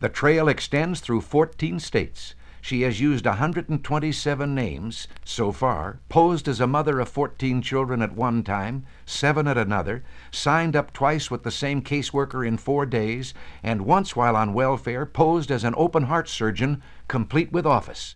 The trail extends through 14 states. She has used 127 names so far, posed as a mother of 14 children at one time, seven at another, signed up twice with the same caseworker in four days, and once while on welfare posed as an open heart surgeon, complete with office.